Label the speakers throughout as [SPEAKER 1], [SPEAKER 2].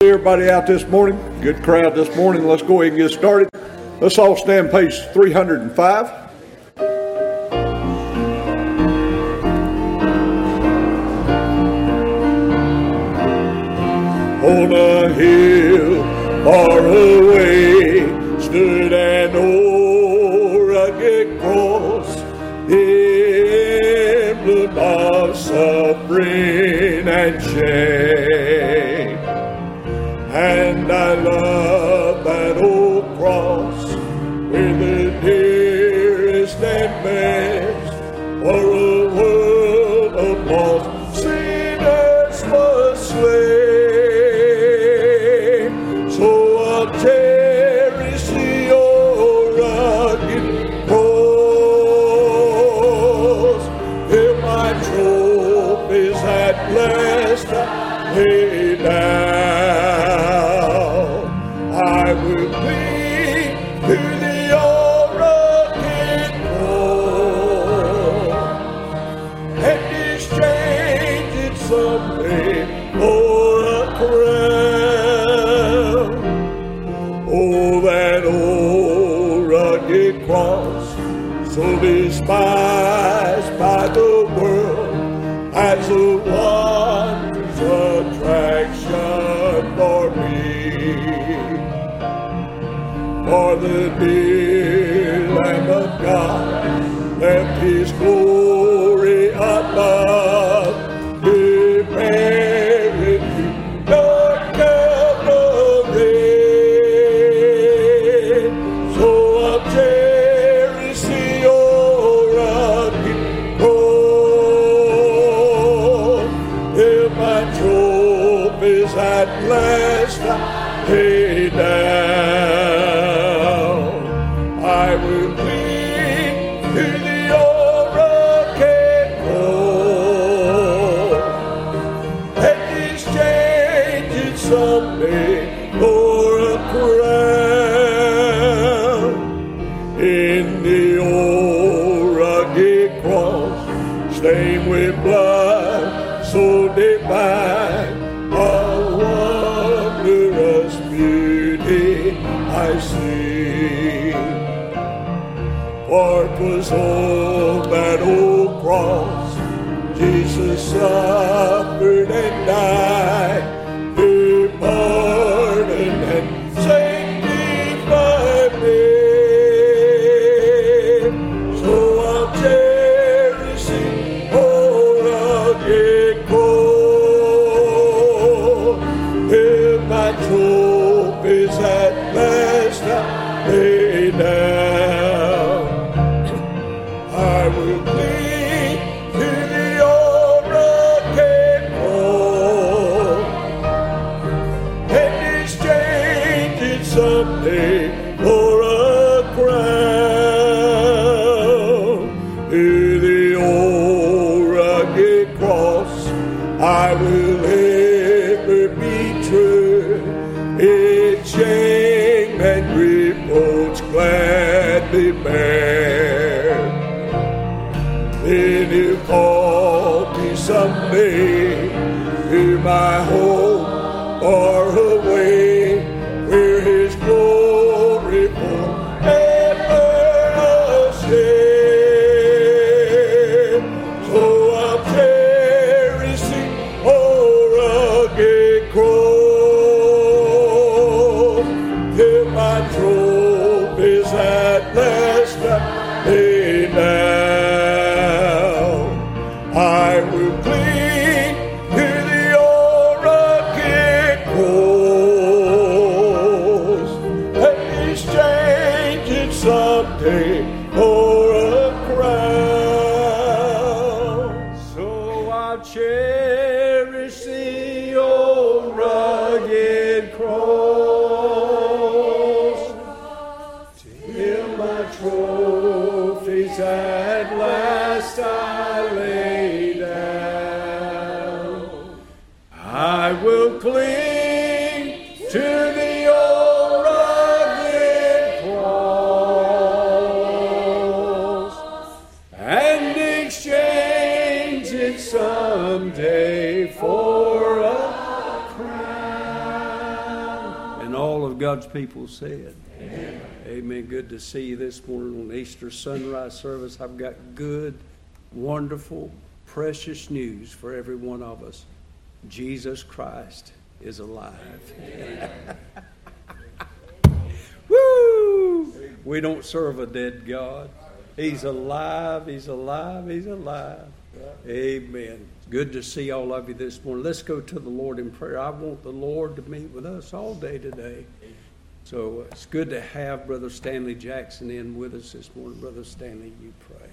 [SPEAKER 1] Everybody out this morning, good crowd this morning. Let's go ahead and get started. Let's all stand page 305. On a hill far away stood an rugged cross, the emblem of suffering and shame. I love. One attraction for me, for the dear. was all. someday.
[SPEAKER 2] Oh, God's people said, Amen. Amen. Good to see you this morning on Easter sunrise service. I've got good, wonderful, precious news for every one of us. Jesus Christ is alive. Woo! We don't serve a dead God. He's alive, He's alive, He's alive. Amen. Good to see all of you this morning. Let's go to the Lord in prayer. I want the Lord to meet with us all day today. So uh, it's good to have Brother Stanley Jackson in with us this morning. Brother Stanley, you pray.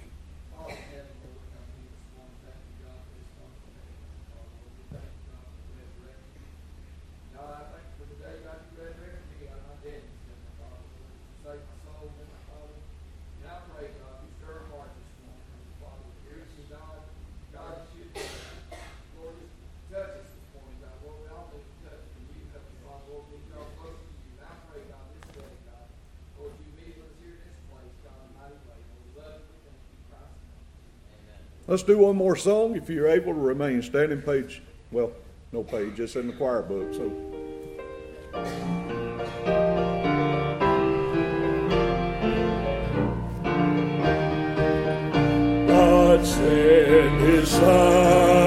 [SPEAKER 1] Let's do one more song if you're able to remain standing page. Well, no page, it's in the choir book. So. God sent his son.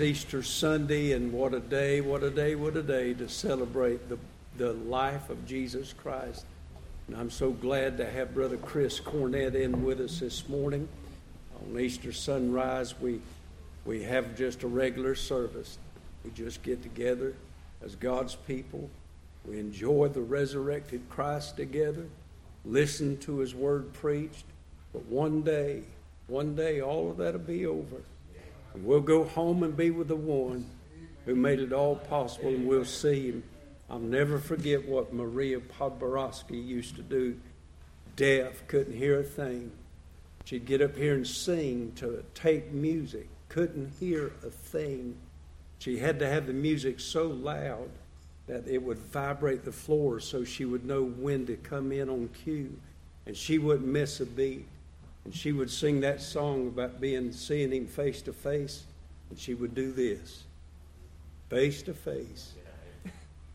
[SPEAKER 1] Easter Sunday, and what a day, what a day, what a day to celebrate the, the life of Jesus Christ. And I'm so glad to have Brother Chris Cornett in with us this morning. On Easter sunrise, we, we have just a regular service. We just get together as God's people. We enjoy the resurrected Christ together, listen to his word preached. But one day, one day, all of that will be over. And we'll go home and be with the one who made it all possible, and we'll see him. I'll never forget what Maria Podborowski used to do. Deaf, couldn't hear a thing. She'd get up here and sing to tape music, couldn't hear a thing. She had to have the music so loud that it would vibrate the floor so she would know when to come in on cue and she wouldn't miss a beat. And she would sing that song about being seeing him face to face, and she would do this. Face to face.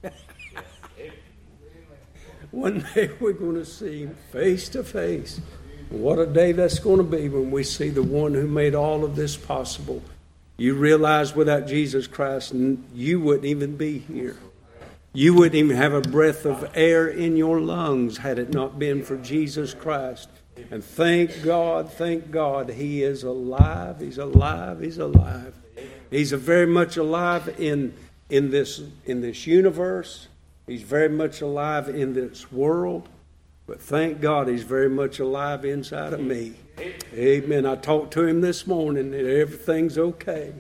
[SPEAKER 2] One day we're going to see him face to face. What a day that's going to be when we see the one who made all of this possible. You realize without Jesus Christ, you wouldn't even be here. You wouldn't even have a breath of air in your lungs had it not been for Jesus Christ. And thank God, thank God, He is alive. He's alive. He's alive. He's very much alive in, in, this, in this universe. He's very much alive in this world. But thank God he's very much alive inside of me. Amen. I talked to him this morning and everything's okay.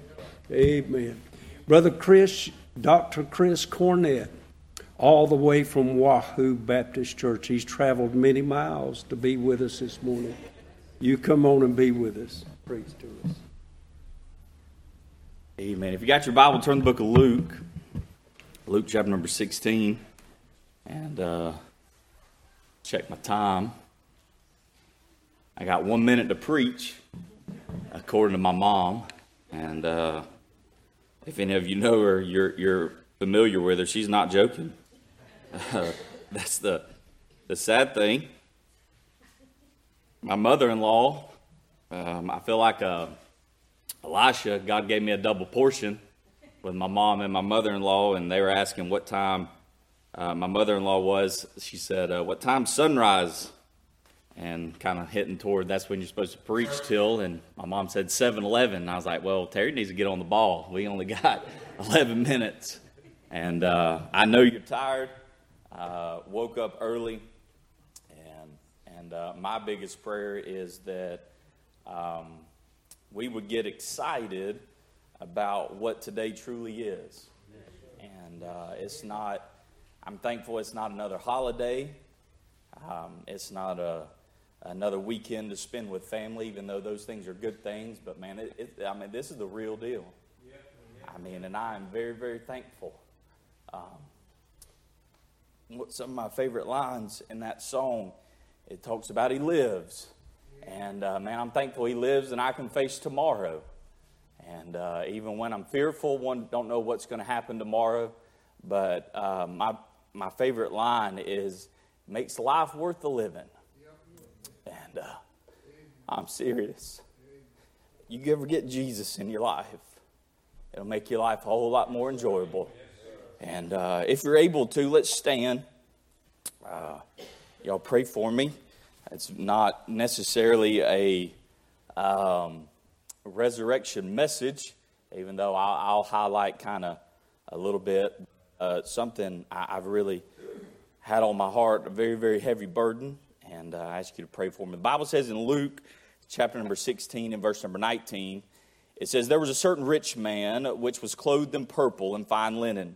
[SPEAKER 2] Amen. Brother Chris, Dr. Chris Cornett, all the way from Wahoo Baptist Church. He's traveled many miles to be with us this morning. You come on and be with us. Praise to us.
[SPEAKER 3] Amen. If you got your Bible, turn the book of Luke, Luke chapter number 16, and uh, check my time. I got one minute to preach, according to my mom. And uh, if any of you know her, you're, you're familiar with her. She's not joking. That's the, the sad thing. My mother in law, um, I feel like uh, Elisha, God gave me a double portion with my mom and my mother in law, and they were asking what time uh, my mother-in-law was. She said uh, what time sunrise? And kind of hitting toward that's when you're supposed to preach till and my mom said 7-eleven and i was like well terry needs to get on the ball. We only got 11 minutes. And uh, i know you're tired uh, woke up early and and uh, my biggest prayer is that um, we would get excited about what today truly is and uh, it's not I'm thankful it's not another holiday. Um, it's not a, another weekend to spend with family, even though those things are good things. But man, it, it, I mean, this is the real deal. I mean, and I am very, very thankful. Um, some of my favorite lines in that song, it talks about He lives. And uh, man, I'm thankful He lives and I can face tomorrow. And uh, even when I'm fearful, one don't know what's going to happen tomorrow. But uh, my my favorite line is makes life worth the living. And uh, I'm serious. You ever get Jesus in your life, it'll make your life a whole lot more enjoyable. And uh, if you're able to, let's stand. Uh, y'all pray for me. It's not necessarily a um, resurrection message, even though I'll, I'll highlight kind of a little bit uh, something I, have really had on my heart, a very, very heavy burden, and uh, I ask you to pray for me. The Bible says in Luke chapter number 16 and verse number 19, it says, There was a certain rich man which was clothed in purple and fine linen,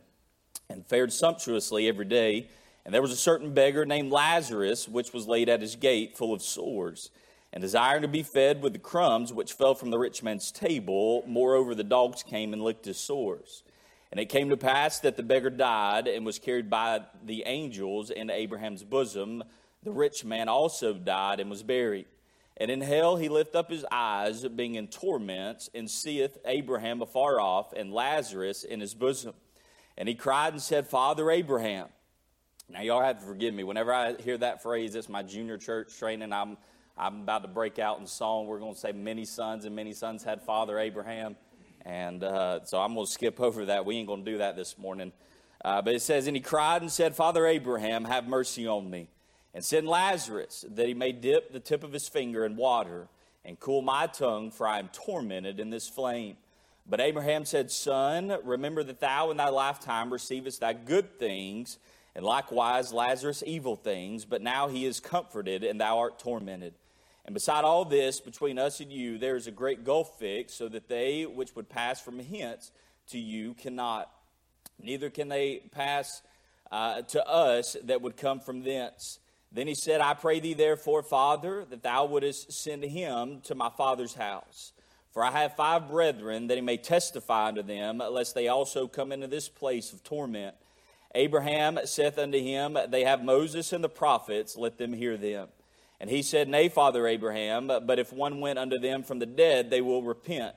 [SPEAKER 3] and fared sumptuously every day. And there was a certain beggar named Lazarus, which was laid at his gate, full of sores, and desiring to be fed with the crumbs which fell from the rich man's table. Moreover, the dogs came and licked his sores. And it came to pass that the beggar died and was carried by the angels into Abraham's bosom. The rich man also died and was buried. And in hell he lift up his eyes, being in torments, and seeth Abraham afar off, and Lazarus in his bosom. And he cried and said, Father Abraham. Now y'all have to forgive me. Whenever I hear that phrase, it's my junior church training. I'm I'm about to break out in song. We're going to say many sons, and many sons had Father Abraham. And uh, so I'm going to skip over that. We ain't going to do that this morning. Uh, but it says, And he cried and said, Father Abraham, have mercy on me. And send Lazarus that he may dip the tip of his finger in water and cool my tongue, for I am tormented in this flame. But Abraham said, Son, remember that thou in thy lifetime receivest thy good things, and likewise Lazarus evil things, but now he is comforted, and thou art tormented. And beside all this, between us and you, there is a great gulf fixed, so that they which would pass from hence to you cannot. Neither can they pass uh, to us that would come from thence. Then he said, I pray thee, therefore, Father, that thou wouldest send him to my father's house. For I have five brethren, that he may testify unto them, lest they also come into this place of torment. Abraham saith unto him, They have Moses and the prophets, let them hear them. And he said, Nay, Father Abraham, but if one went unto them from the dead, they will repent.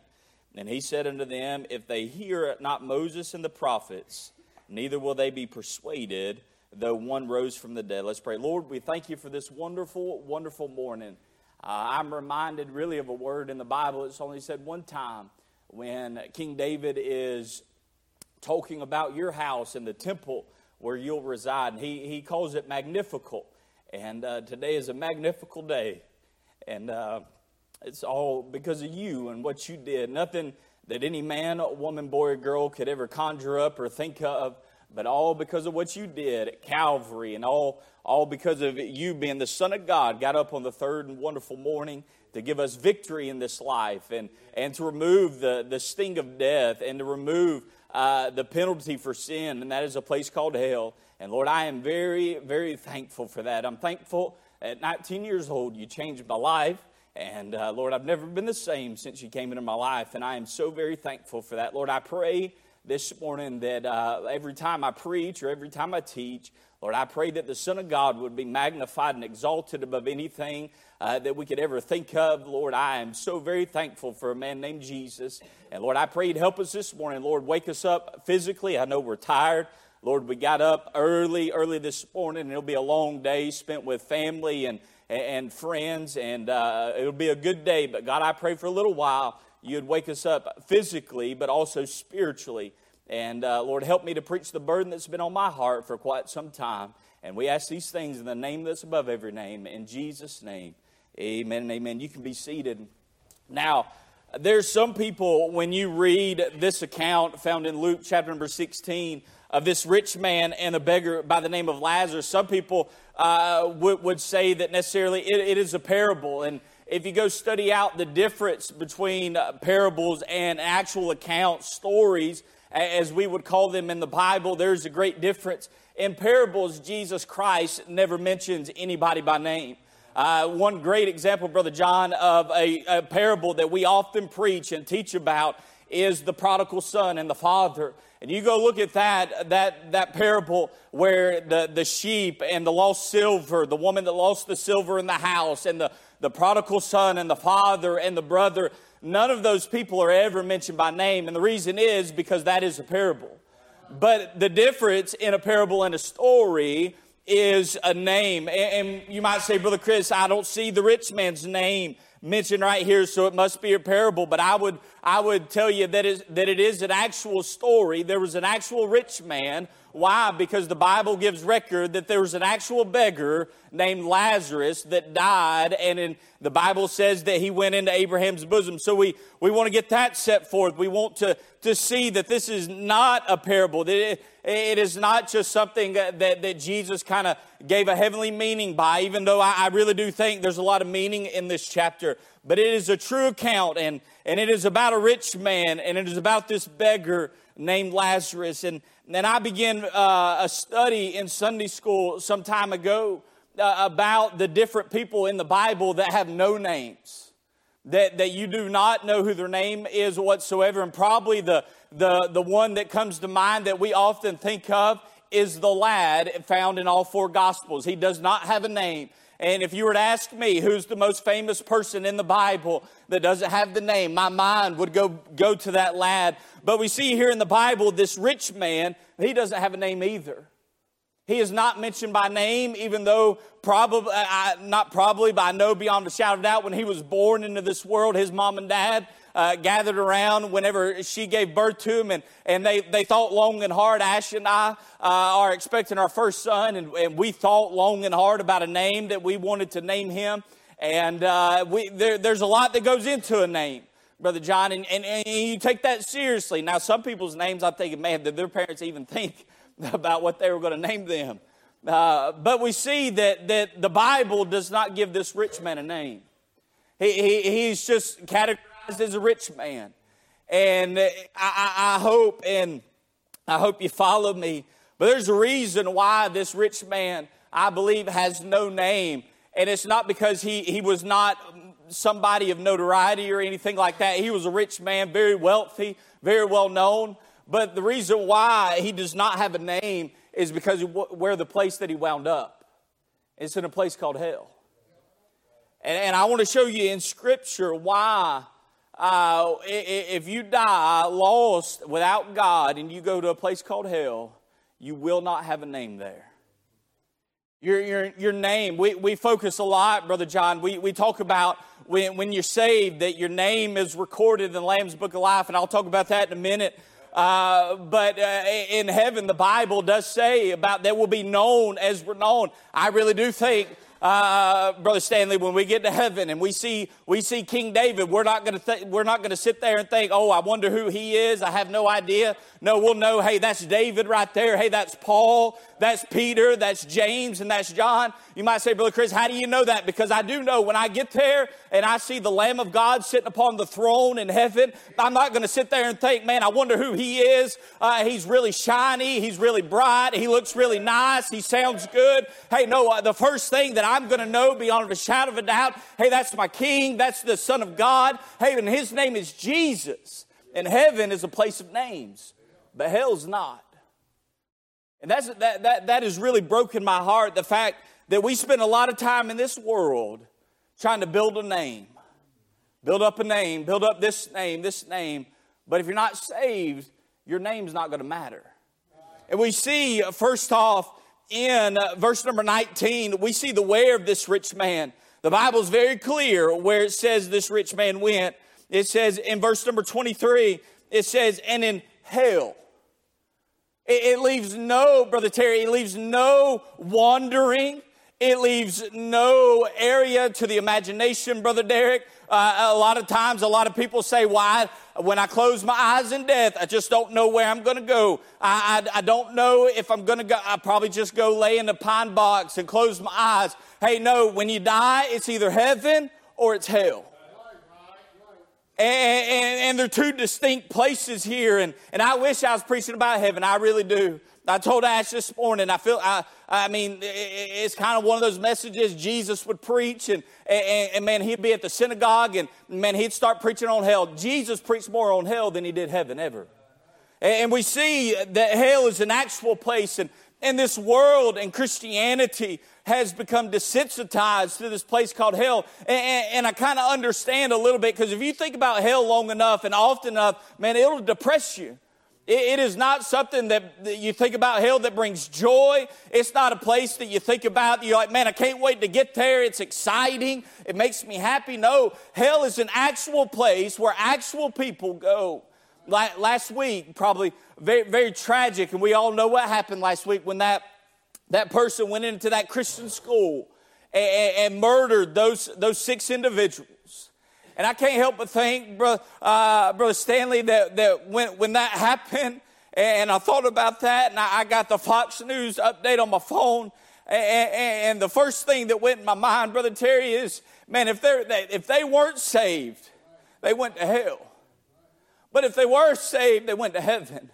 [SPEAKER 3] And he said unto them, If they hear not Moses and the prophets, neither will they be persuaded, though one rose from the dead. Let's pray. Lord, we thank you for this wonderful, wonderful morning. Uh, I'm reminded really of a word in the Bible. It's only said one time when King David is talking about your house and the temple where you'll reside. He, he calls it magnifical. And uh, today is a magnifical day. And uh, it's all because of you and what you did. Nothing that any man, woman, boy, or girl could ever conjure up or think of, but all because of what you did at Calvary and all, all because of you being the Son of God, got up on the third and wonderful morning to give us victory in this life and, and to remove the, the sting of death and to remove uh, the penalty for sin, and that is a place called hell. And Lord, I am very, very thankful for that. I'm thankful at 19 years old you changed my life. And uh, Lord, I've never been the same since you came into my life, and I am so very thankful for that. Lord, I pray this morning that uh, every time I preach or every time I teach, Lord, I pray that the Son of God would be magnified and exalted above anything uh, that we could ever think of. Lord, I am so very thankful for a man named Jesus. And Lord, I pray you'd help us this morning. Lord, wake us up physically. I know we're tired. Lord, we got up early, early this morning, and it'll be a long day spent with family and and friends, and uh, it'll be a good day. But God, I pray for a little while you'd wake us up physically, but also spiritually. And uh, Lord, help me to preach the burden that's been on my heart for quite some time. And we ask these things in the name that's above every name. In Jesus' name, amen and amen. You can be seated. Now, there's some people, when you read this account found in Luke chapter number 16, of this rich man and a beggar by the name of Lazarus. Some people uh, would, would, say that necessarily it, it is a parable. And if you go study out the difference between uh, parables and actual accounts, stories, as we would call them in the Bible, there's a great difference. In parables, Jesus Christ never mentions anybody by name. Uh, one great example, Brother John, of a, a parable that we often preach and teach about is the prodigal son and the father. And you go look at that, that, that parable where the, the sheep and the lost silver, the woman that lost the silver in the house, and the, the prodigal son and the father and the brother, none of those people are ever mentioned by name. And the reason is because that is a parable. But the difference in a parable and a story is a name. And, you might say, Brother Chris, I don't see the rich man's name mentioned right here, so it must be a parable. But I would, I would tell you that, is, that it is an actual story. There was an actual rich man. Why? Because the Bible gives record that there was an actual beggar named Lazarus that died, and in, the Bible says that he went into Abraham's bosom. So we, we want to get that set forth. We want to, to see that this is not a parable, that it, it is not just something that, that Jesus kind of gave a heavenly meaning by, even though I, I really do think there's a lot of meaning in this chapter. But it is a true account, and, and it is about a rich man, and it is about this beggar named Lazarus. And then I began uh, a study in Sunday school some time ago uh, about the different people in the Bible that have no names. That, that you do not know who their name is whatsoever. And probably the, the, the one that comes to mind that we often think of is the lad found in all four Gospels. He does not have a name. And if you were to ask me who's the most famous person in the Bible that doesn't have the name, my mind would go, go to that lad. But we see here in the Bible this rich man, he doesn't have a name either. He is not mentioned by name, even though probably, I, not probably, but I know beyond a shadow of doubt when he was born into this world, his mom and dad uh, gathered around whenever she gave birth to him, and, and they, they thought long and hard. Ash and I uh, are expecting our first son, and, and we thought long and hard about a name that we wanted to name him. And uh, we, there, there's a lot that goes into a name. Brother John, and, and, and, you take that seriously. Now, some people's names, I'm thinking, man, did their parents even think about what they were going to name them? Uh, but we see that, that the Bible does not give this rich man a name. He, he, he's just categorized as a rich man. And I, I, I hope, and I hope you follow me, but there's a reason why this rich man, I believe, has no name. And it's not because he, he was not somebody of notoriety or anything like that. He was a rich man, very wealthy, very well known. But the reason why he does not have a name is because where the place that he wound up. It's in a place called hell. And, and I want to show you in Scripture why uh, if you die lost without God and you go to a place called hell, you will not have a name there. Your, your, your name, we, we focus a lot, Brother John. We, we talk about when, when you're saved that your name is recorded in the Lamb's Book of Life, and I'll talk about that in a minute. Uh, but uh, in heaven, the Bible does say about that will be known as we're known. I really do think uh, Brother Stanley, when we get to heaven and we see we see King David, we're not going to th- we're not going to sit there and think, oh, I wonder who he is. I have no idea. No, we'll know. Hey, that's David right there. Hey, that's Paul. That's Peter. That's James, and that's John. You might say, Brother Chris, how do you know that? Because I do know when I get there and I see the Lamb of God sitting upon the throne in heaven, I'm not going to sit there and think, man, I wonder who he is. Uh, he's really shiny. He's really bright. He looks really nice. He sounds good. Hey, no, uh, the first thing that I'm going to know beyond a shadow of a doubt, hey, that's my King. That's the Son of God. Hey, and his name is Jesus. And heaven is a place of names, but hell's not. And that's, that, that, that has really broken my heart the fact that we spend a lot of time in this world trying to build a name, build up a name, build up this name, this name. But if you're not saved, your name's not going to matter. And we see, uh, first off, in uh, verse number 19, we see the way of this rich man. The Bible's very clear where it says this rich man went. It says in verse number 23, it says, and in hell. It, it leaves no, Brother Terry, it leaves no wandering. It leaves no area to the imagination, Brother Derek. Uh, a lot of times, a lot of people say, Why? When I close my eyes in death, I just don't know where I'm going to go. I, I, I, don't know if I'm going to go. I probably just go lay in the pine box and close my eyes. Hey, no, when you die, it's either heaven or it's hell. And, and, and they're two distinct places here. And, and I wish I was preaching about heaven. I really do. I told Ash this morning, I feel, I, I mean, it's kind of one of those messages Jesus would preach, and, and, and, man, he'd be at the synagogue, and man, he'd start preaching on hell. Jesus preached more on hell than he did heaven ever. And we see that hell is an actual place, and, and this world and Christianity has become desensitized to this place called hell. And, and I kind of understand a little bit, because if you think about hell long enough and often enough, man, it'll depress you it is not something that, you think about hell that brings joy. It's not a place that you think about. You're like, man, I can't wait to get there. It's exciting. It makes me happy. No, hell is an actual place where actual people go. Last week, probably very, very tragic, and we all know what happened last week when that, that person went into that Christian school and, and murdered those, those six individuals. And I can't help but think, Brother, uh, Brother Stanley, that, that when, when that happened, and I thought about that, and I, got the Fox News update on my phone, and, and, the first thing that went in my mind, Brother Terry, is, man, if, they, if they weren't saved, they went to hell. But if they were saved, they went to heaven.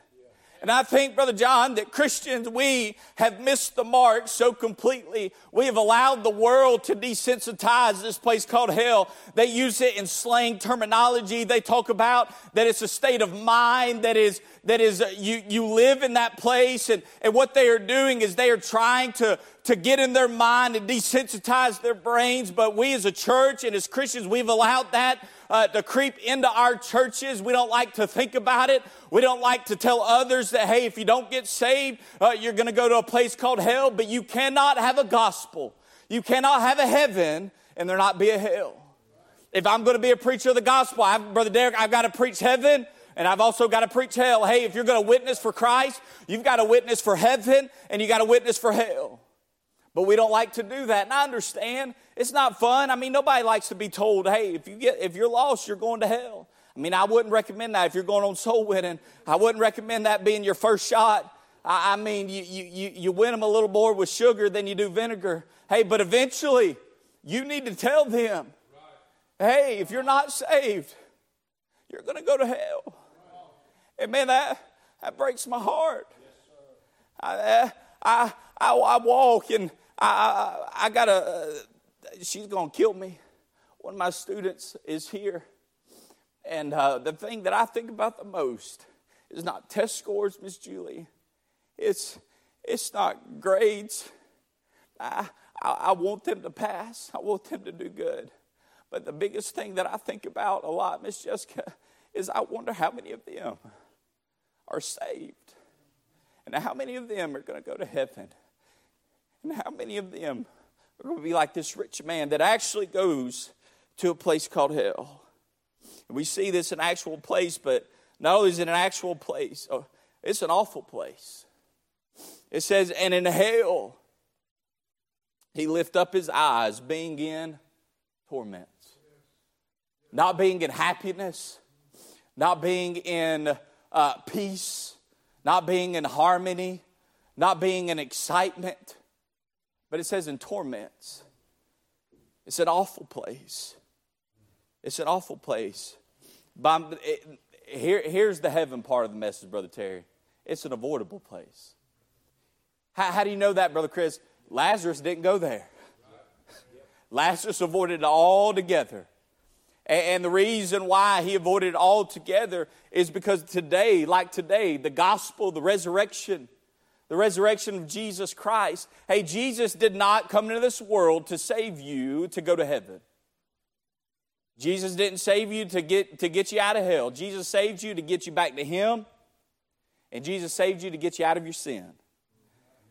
[SPEAKER 3] And I think, Brother John, that Christians, we have missed the mark so completely. We have allowed the world to desensitize this place called hell. They use it in slang terminology. They talk about that it's a state of mind that is, that is, uh, you, you live in that place. And, and what they are doing is they are trying to, to get in their mind and desensitize their brains. But we as a church and as Christians, we've allowed that uh, to creep into our churches. We don't like to think about it. We don't like to tell others that, hey, if you don't get saved, uh, you're going to go to a place called hell. But you cannot have a gospel. You cannot have a heaven and there not be a hell. If I'm going to be a preacher of the gospel, I've, Brother Derek, I've got to preach heaven and I've also got to preach hell. Hey, if you're going to witness for Christ, you've got to witness for heaven and you got to witness for hell. But we don't like to do that. And I understand it's not fun. I mean, nobody likes to be told, hey, if you get if you're lost, you're going to hell. I mean, I wouldn't recommend that if you're going on soul winning. I wouldn't recommend that being your first shot. I, I mean, you, you, you win them a little more with sugar than you do vinegar. Hey, but eventually, you need to tell them, hey, if you're not saved, you're going to go to hell. And man, that, that breaks my heart. I, I, I, I walk and I, I, I got a she's going to kill me. One of my students is here. And uh, the thing that I think about the most is not test scores, Miss Julie. It's, it's not grades. I, I, I want them to pass, I want them to do good. But the biggest thing that I think about a lot, Miss Jessica, is I wonder how many of them are saved. And how many of them are going to go to heaven? And how many of them are going to be like this rich man that actually goes to a place called hell? And we see this in actual place, but not only is it an actual place, oh, it's an awful place. It says, and in hell, he lift up his eyes, being in torments. Not being in happiness, not being in uh, peace, not being in harmony, not being in excitement, but it says in torments. It's an awful place. It's an awful place. But it, here, here's the heaven part of the message, Brother Terry. It's an avoidable place. How, how do you know that, Brother Chris? Lazarus didn't go there. Lazarus avoided it altogether. And the reason why he avoided it altogether is because today, like today, the gospel, the resurrection, the resurrection of Jesus Christ. Hey, Jesus did not come into this world to save you to go to heaven. Jesus didn't save you to get, to get you out of hell. Jesus saved you to get you back to Him, and Jesus saved you to get you out of your sin.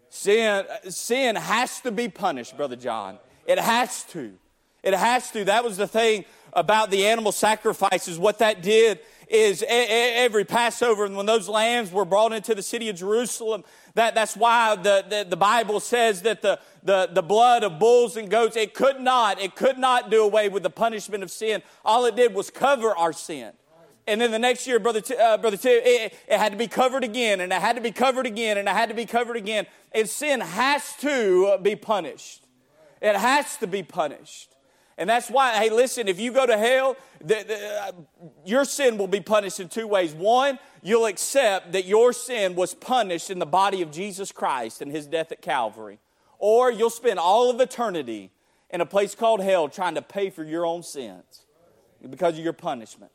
[SPEAKER 3] Sin, sin has to be punished, Brother John. It has to. It has to. That was the thing about the animal sacrifices. What that did is every Passover, and when those lambs were brought into the city of Jerusalem, that, that's why the, the, the, Bible says that the, the, the blood of bulls and goats, it could not, it could not do away with the punishment of sin. All it did was cover our sin. And then the next year, Brother, uh, Brother it, it had to be covered again, and it had to be covered again, and it had to be covered again. And sin has to be punished. It has to be punished. And that's why, hey, listen, if you go to hell, the, the, uh, your sin will be punished in two ways. One, you'll accept that your sin was punished in the body of Jesus Christ and his death at Calvary. Or you'll spend all of eternity in a place called hell trying to pay for your own sins because of your punishment.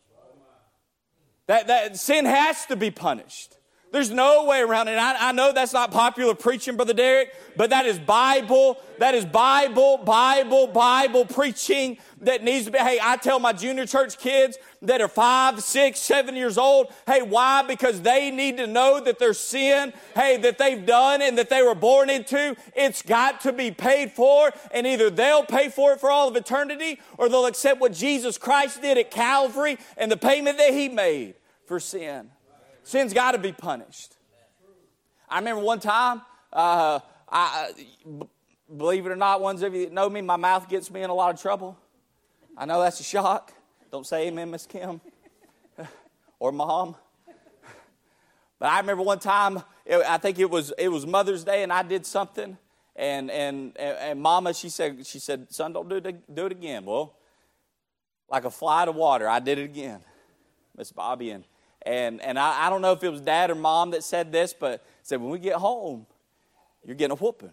[SPEAKER 3] That, that sin has to be punished. There's no way around it. I, I, know that's not popular preaching, Brother Derek, but that is Bible. That is Bible, Bible, Bible preaching that needs to be. Hey, I tell my junior church kids that are five, six, seven years old, hey, why? Because they need to know that their sin, hey, that they've done and that they were born into, it's got to be paid for. And either they'll pay for it for all of eternity or they'll accept what Jesus Christ did at Calvary and the payment that He made for sin. Sin's got to be punished. I remember one time, uh, I, believe it or not, ones of you that know me, my mouth gets me in a lot of trouble. I know that's a shock. Don't say amen, Miss Kim or mom. But I remember one time, it, I think it was it was Mother's Day, and I did something, and and and Mama, she said she said, "Son, don't do it do it again." Well, like a fly to water, I did it again, Miss Bobby, and and, and I, I don't know if it was dad or mom that said this, but said, when we get home, you're getting a whooping.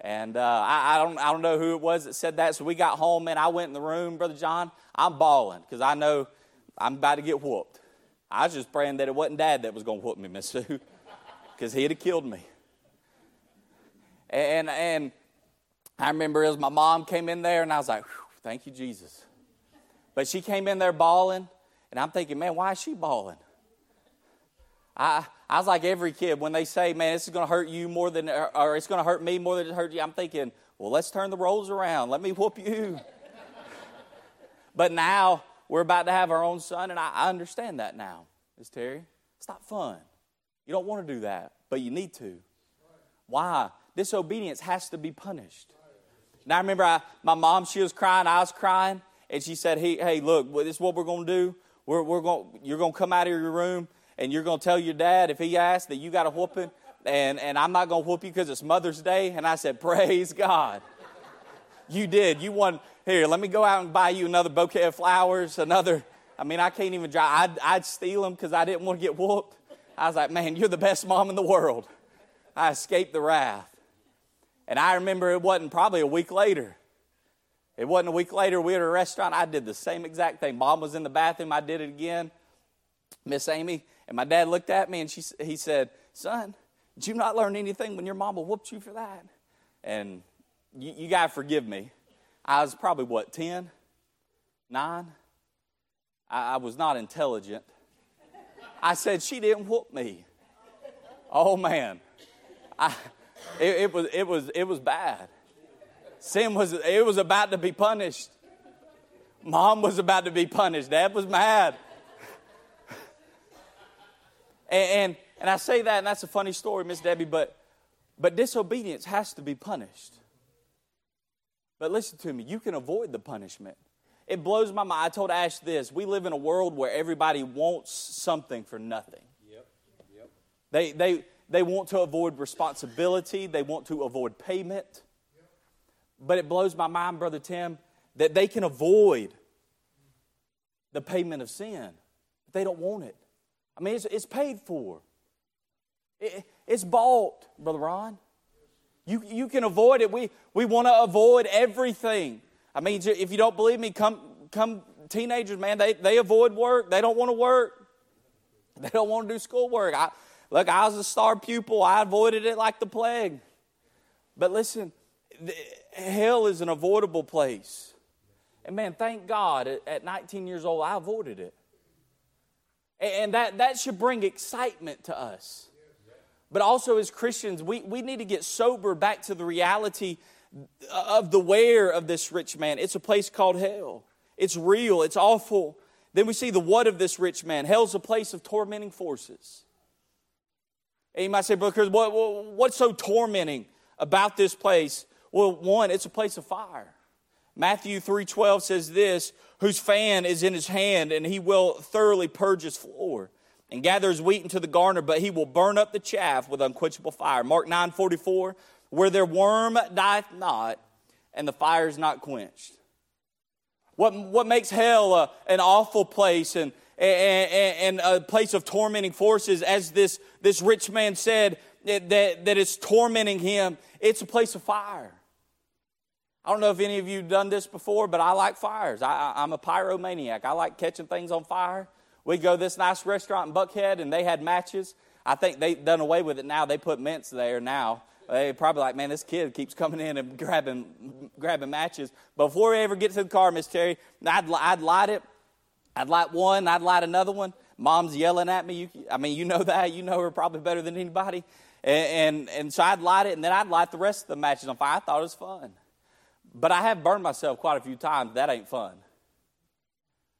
[SPEAKER 3] And uh, I, I, don't, I don't know who it was that said that. So we got home, and I went in the room, Brother John. I'm bawling because I know I'm about to get whooped. I was just praying that it wasn't dad that was going to whoop me, Miss Sue, because he'd have killed me. And, and I remember as my mom came in there, and I was like, thank you, Jesus. But she came in there bawling, and I'm thinking, man, why is she bawling? I, I was like every kid when they say, man, this is going to hurt you more than, or it's going to hurt me more than it hurt you. I'm thinking, well, let's turn the roles around. Let me whoop you. but now we're about to have our own son, and I, I understand that now, Miss Terry. It's not fun. You don't want to do that, but you need to. Why? Disobedience has to be punished. Now, I remember I, my mom, she was crying, I was crying, and she said, hey, hey look, this is what we're going to do we're, we're going, you're going to come out of your room and you're going to tell your dad if he asks that you got a whooping and, and I'm not going to whoop you because it's Mother's Day. And I said, Praise God. You did. You won. Here, let me go out and buy you another bouquet of flowers, another. I mean, I can't even drive. I'd, I'd steal them because I didn't want to get whooped. I was like, Man, you're the best mom in the world. I escaped the wrath. And I remember it wasn't probably a week later it wasn't a week later, we were at a restaurant. I did the same exact thing. Mom was in the bathroom. I did it again. Miss Amy. And my dad looked at me and she, he said, Son, did you not learn anything when your mama whooped you for that? And you, you got to forgive me. I was probably, what, 10? 9? I, I was not intelligent. I said, She didn't whoop me. Oh man, I, it, it was it was it was bad. Sin was it was about to be punished. Mom was about to be punished. Dad was mad. and, and, and I say that, and that's a funny story, Miss Debbie, but but disobedience has to be punished. But listen to me, you can avoid the punishment. It blows my mind. I told Ash this we live in a world where everybody wants something for nothing. Yep. Yep. They, they, they want to avoid responsibility, they want to avoid payment. But it blows my mind, Brother Tim, that they can avoid the payment of sin, but they don't want it. I mean, it's, it's paid for, it, it's bought, Brother Ron. You, you can avoid it. We, we want to avoid everything. I mean, if you don't believe me, come, come teenagers, man, they, they avoid work. They don't want to work. They don't want to do schoolwork. I, look, I was a star pupil. I avoided it like the plague. But listen, hell is an avoidable place. And man, thank God at, at 19 years old, I avoided it. And that, that should bring excitement to us. But also, as Christians, we, we need to get sober back to the reality of the where of this rich man. It's a place called hell. It's real, it's awful. Then we see the what of this rich man. Hell's a place of tormenting forces. And you might say, because what, what's so tormenting about this place? Well, one, it's a place of fire. Matthew 3:12 says this, whose fan is in his hand, and he will thoroughly purge his floor and gather his wheat into the garner, but he will burn up the chaff with unquenchable fire. Mark 9:44, where their worm dieth not, and the fire is not quenched. What, what makes hell a, an awful place and, and, and, a place of tormenting forces, as this, this rich man said, that, that it's tormenting him, it's a place of fire. I don't know if any of you have done this before, but I like fires. I, I'm a pyromaniac. I like catching things on fire. We go this nice restaurant in Buckhead, and they had matches. I think they've done away with it now. They put mints there now. They probably like, man, this kid keeps coming in and grabbing, grabbing matches. Before we ever get to the car, Miss Terry, I'd, I'd light it. I'd light one. I'd light another one. Mom's yelling at me. You, I mean, you know that. You know her probably better than anybody. And, and, and so I'd light it, and then I'd light the rest of the matches on fire. I thought it was fun. But I have burned myself quite a few times. That ain't fun.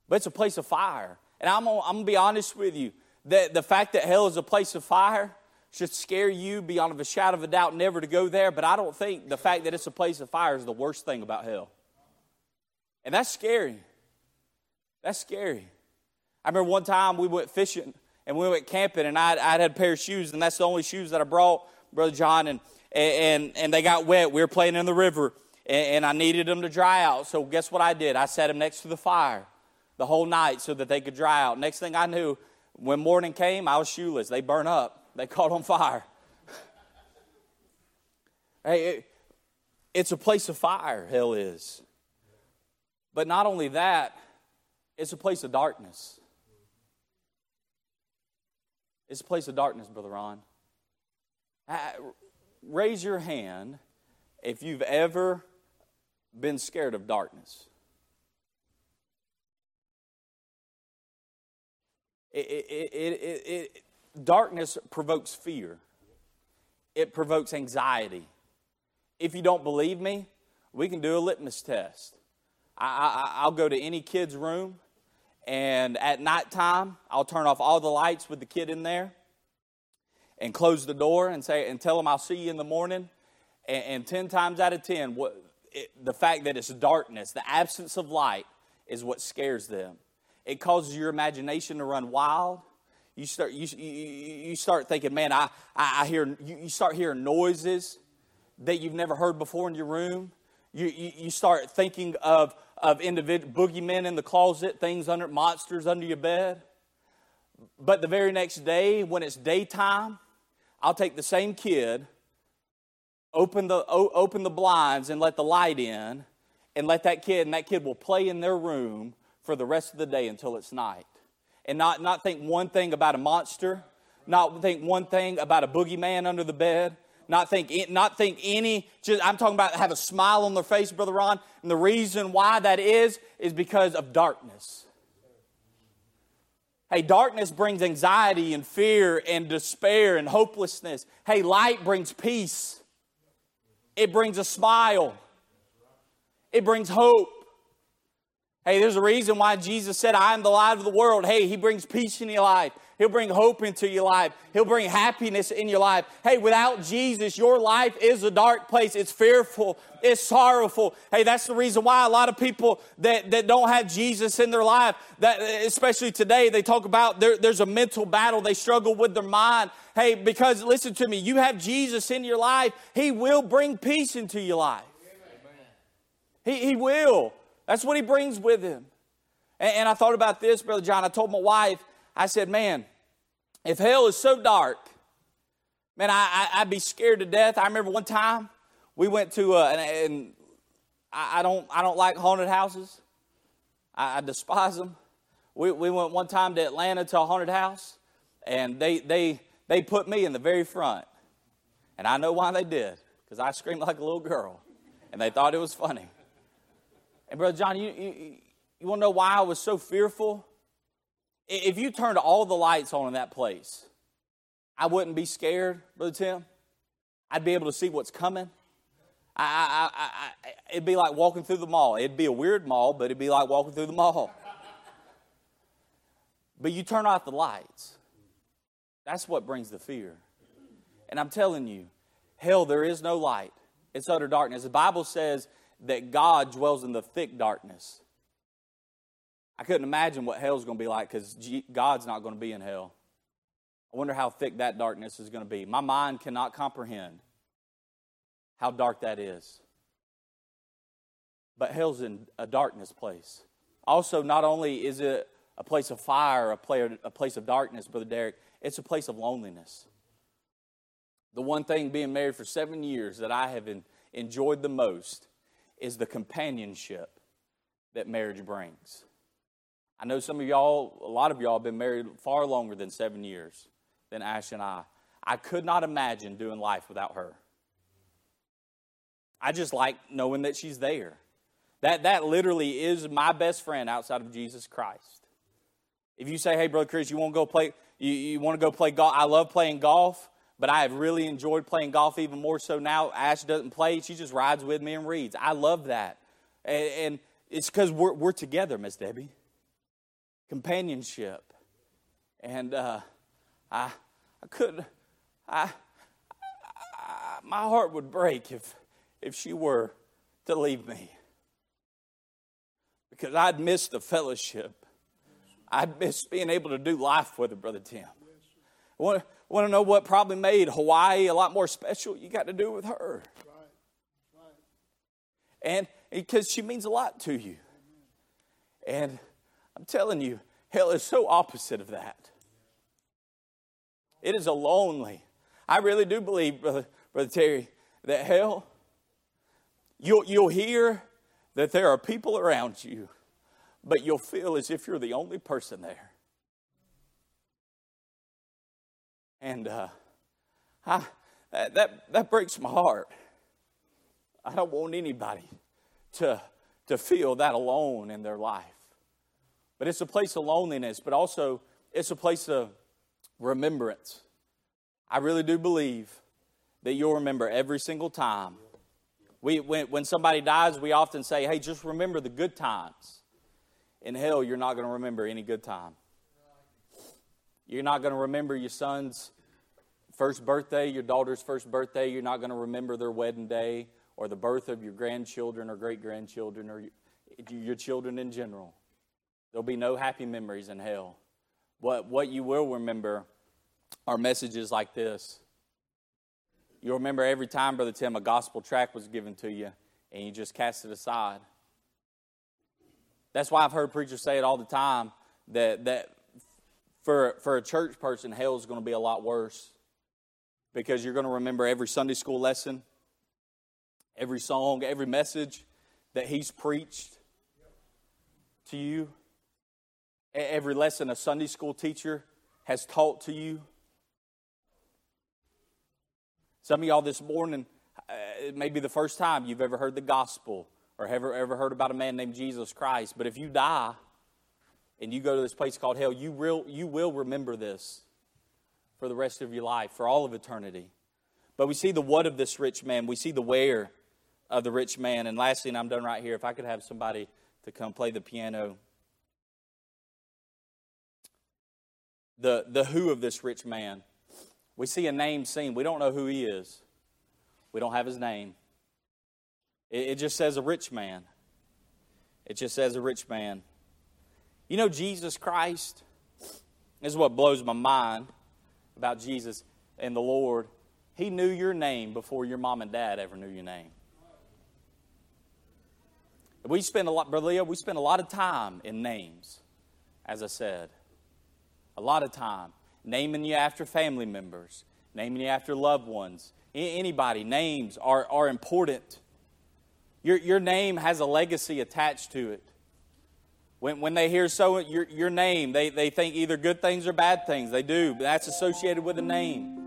[SPEAKER 3] But it's a place of fire. And I'm gonna, I'm gonna be honest with you. that the fact that hell is a place of fire should scare you beyond a shadow of a doubt never to go there. But I don't think the fact that it's a place of fire is the worst thing about hell. And that's scary. That's scary. I remember one time we went fishing and we went camping, and I I had a pair of shoes, and that's the only shoes that I brought, Brother John, and, and, and they got wet. We were playing in the river, and, I needed them to dry out. So guess what I did? I sat them next to the fire the whole night so that they could dry out. Next thing I knew, when morning came, I was shoeless. They burned up, they caught on fire. hey, it, it's a place of fire, hell is. But not only that, it's a place of darkness. It's a place of darkness, Brother Ron. raise your hand if you've ever been scared of darkness. It, it, it, darkness provokes fear, it provokes anxiety. If you don't believe me, we can do a litmus test. I, will go to any kid's room, and at nighttime, I'll turn off all the lights with the kid in there and close the door and say and tell them I'll see you in the morning. And, and ten times out of ten, what, it, the fact that it's darkness, the absence of light, is what scares them. It causes your imagination to run wild. You start, you, you, start thinking, man, I, I, I hear, you, you start hearing noises that you've never heard before in your room. You, you, you start thinking of, of individual boogeymen in the closet, things under, monsters under your bed. But the very next day, when it's daytime, I'll take the same kid, open the, open the blinds and let the light in, and let that kid, and that kid will play in their room for the rest of the day until it's night. And not, not think one thing about a monster, not think one thing about a boogeyman under the bed, not think, not think any, just, I'm talking about have a smile on their face, Brother Ron. And the reason why that is, is because of darkness. Hey, darkness brings anxiety and fear and despair and hopelessness. Hey, light brings peace. It brings a smile. It brings hope. Hey, there's a reason why Jesus said, I am the light of the world. Hey, He brings peace in your life. He'll bring hope into your life. He'll bring happiness in your life. Hey, without Jesus, your life is a dark place. It's fearful. It's sorrowful. Hey, that's the reason why a lot of people that, that don't have Jesus in their life, that especially today, they talk about there, there's a mental battle. They struggle with their mind. Hey, because listen to me, you have Jesus in your life, He will bring peace into your life. He, he will. That's what he brings with him. And, and I thought about this, Brother John. I told my wife, I said, man, if hell is so dark, man, I, I, would be scared to death. I remember one time we went to, uh, and, and I, I, don't, I don't like haunted houses. I, I despise them. We, we went one time to Atlanta to a haunted house, and they, they, they put me in the very front. And I know why they did, because I screamed like a little girl, and they thought it was funny. And Brother John, you, you, you want to know why I was so fearful? If you turned all the lights on in that place, I wouldn't be scared, Brother Tim. I'd be able to see what's coming. I, I, I, it'd be like walking through the mall. It'd be a weird mall, but it'd be like walking through the mall. but you turn off the lights. That's what brings the fear. And I'm telling you, hell, there is no light. It's utter darkness. The Bible says that God dwells in the thick darkness. I couldn't imagine what hell's going to be like because God's not going to be in hell. I wonder how thick that darkness is going to be. My mind cannot comprehend how dark that is. But hell's in a darkness place. Also, not only is it a place of fire, a place of darkness, Brother Derek, it's a place of loneliness. The one thing being married for seven years that I have enjoyed the most is the companionship that marriage brings. I know some of y'all, a lot of y'all have been married far longer than seven years than Ash and I. I could not imagine doing life without her. I just like knowing that she's there. That, that literally is my best friend outside of Jesus Christ. If you say, hey, Brother Chris, you want to go play, you, you want to go play golf? I love playing golf but I have really enjoyed playing golf even more so now. Ash doesn't play, she just rides with me and reads. I love that. And, and it's because we're, we're together, Miss Debbie. Companionship. And uh, I, I couldn't, I, I, my heart would break if, if she were to leave me. Because I'd miss the fellowship. I'd miss being able to do life with her, Brother Tim. Want, want to know what probably made Hawaii a lot more special? You got to do with her. And because she means a lot to you. And I'm telling you, hell is so opposite of that. It is a lonely. I really do believe, Brother, Brother Terry, that hell, you'll, you'll hear that there are people around you, but you'll feel as if you're the only person there. And uh, I, that, that breaks my heart. I don't want anybody to, to feel that alone in their life. But it's a place of loneliness, but also it's a place of remembrance. I really do believe that you'll remember every single time. We, when, when somebody dies, we often say, hey, just remember the good times. In hell, you're not going to remember any good time. You're not going to remember your son's first birthday, your daughter's first birthday. You're not going to remember their wedding day or the birth of your grandchildren or great grandchildren or your children in general. There'll be no happy memories in hell. What, what you will remember are messages like this. You'll remember every time, Brother Tim, a gospel tract was given to you and you just cast it aside. That's why I've heard preachers say it all the time that, that for, for a church person, hell is going to be a lot worse because you're going to remember every Sunday school lesson, every song, every message that he's preached to you, every lesson a Sunday school teacher has taught to you. Some of y'all this morning, uh, it may be the first time you've ever heard the gospel or ever, ever heard about a man named Jesus Christ, but if you die, and you go to this place called hell, you will, you will remember this for the rest of your life, for all of eternity. But we see the what of this rich man, we see the where of the rich man. And lastly, and I'm done right here, if I could have somebody to come play the piano. The, the who of this rich man. We see a name seen. We don't know who he is. We don't have his name. It, it just says a rich man. It just says a rich man. You know, Jesus Christ this is what blows my mind about Jesus and the Lord. He knew your name before your mom and dad ever knew your name. We spend a lot, Brother Leo, we spend a lot of time in names, as I said. A lot of time naming you after family members, naming you after loved ones. Anybody, names are, are important. Your, your name has a legacy attached to it. When, when they hear so your, your name, they, they think either good things or bad things. They do. But that's associated with a name.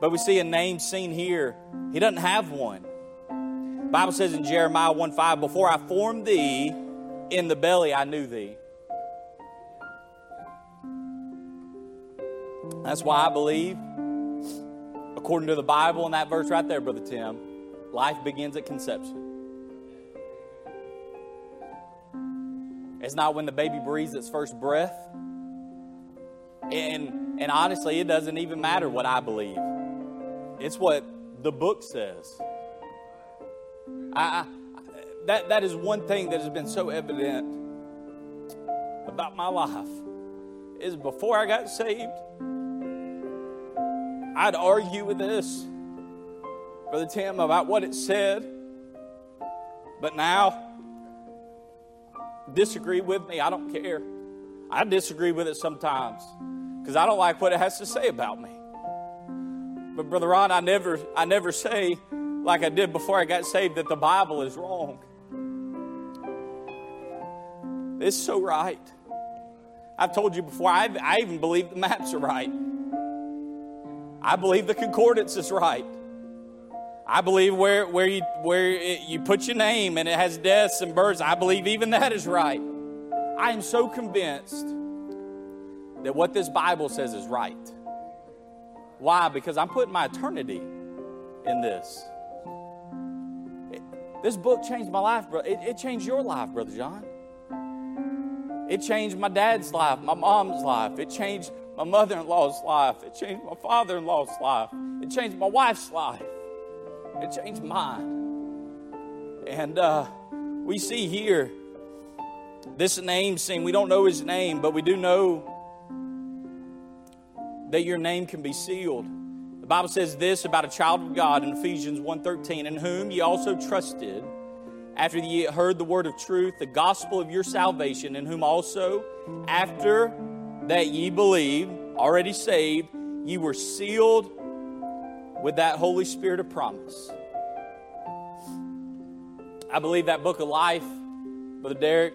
[SPEAKER 3] But we see a name seen here. He doesn't have one. Bible says in Jeremiah 1 5, Before I formed thee in the belly, I knew thee. That's why I believe, according to the Bible and that verse right there, Brother Tim, life begins at conception. It's not when the baby breathes its first breath. And, and honestly, it doesn't even matter what I believe. It's what the book says. I, I, that, that is one thing that has been so evident about my life is before I got saved, I'd argue with this, Brother Tim, about what it said. But now, disagree with me, I don't care. I disagree with it sometimes because I don't like what it has to say about me. But brother Ron, I never I never say like I did before I got saved that the Bible is wrong. It's so right. I've told you before, I, I even believe the maps are right. I believe the concordance is right. I believe where, where, you, where it, you put your name and it has deaths and births, I believe even that is right. I am so convinced that what this Bible says is right. Why? Because I'm putting my eternity in this. It, this book changed my life, bro. It, it changed your life, Brother John. It changed my dad's life, my mom's life. It changed my mother in law's life. It changed my father in law's life. It changed my wife's life. It changed mine. And uh, we see here this name scene. We don't know his name, but we do know that your name can be sealed. The Bible says this about a child of God in Ephesians 1:13, in whom ye also trusted, after ye heard the word of truth, the gospel of your salvation, in whom also, after that ye believe, already saved, ye were sealed with that Holy Spirit of promise. I believe that book of life, Brother Derek.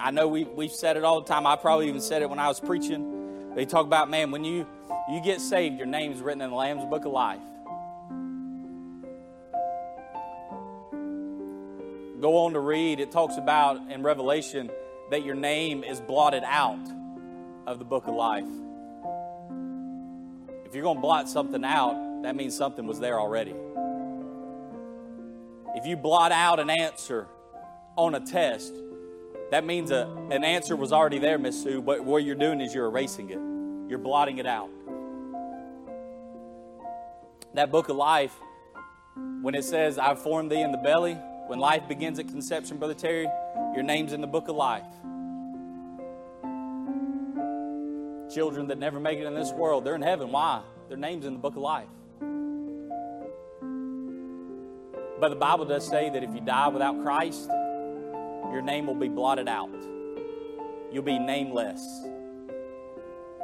[SPEAKER 3] I know we, we've said it all the time. I probably even said it when I was preaching. They talk about, man, when you, you get saved, your name's written in the Lamb's book of life. Go on to read, it talks about in Revelation that your name is blotted out of the book of life. If you're going to blot something out, that means something was there already. If you blot out an answer on a test, that means a, an answer was already there, Miss Sue, but what you're doing is you're erasing it. You're blotting it out. That book of life, when it says, I formed thee in the belly, when life begins at conception, Brother Terry, your name's in the book of life. Children that never make it in this world, they're in heaven. Why? Their name's in the book of life. But the Bible does say that if you die without Christ, your name will be blotted out. You'll be nameless.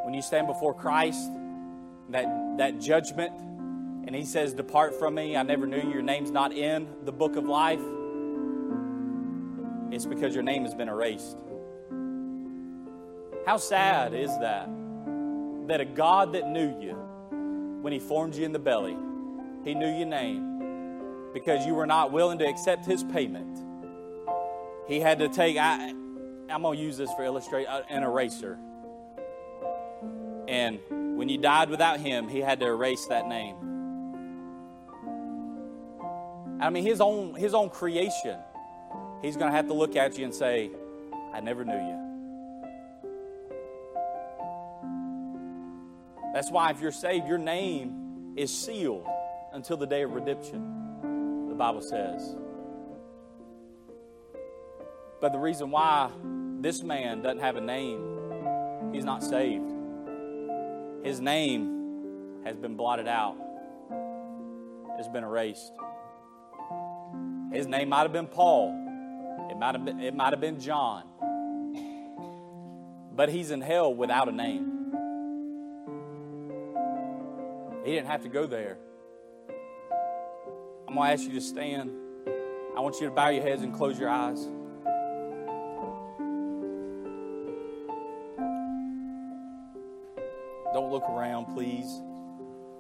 [SPEAKER 3] When you stand before Christ, that, that judgment, and He says, Depart from me, I never knew you. Your name's not in the book of life. It's because your name has been erased. How sad is that? That a God that knew you when He formed you in the belly, He knew your name because you were not willing to accept His payment. He had to take, I, I'm going to use this for illustrate uh, an eraser. And when you died without him, he had to erase that name. I mean, his own, his own creation, he's going to have to look at you and say, I never knew you. That's why, if you're saved, your name is sealed until the day of redemption, the Bible says. But the reason why this man doesn't have a name, he's not saved. His name has been blotted out, it's been erased. His name might have been Paul, it might have been, it might have been John, but he's in hell without a name. He didn't have to go there. I'm going to ask you to stand. I want you to bow your heads and close your eyes. Don't look around, please.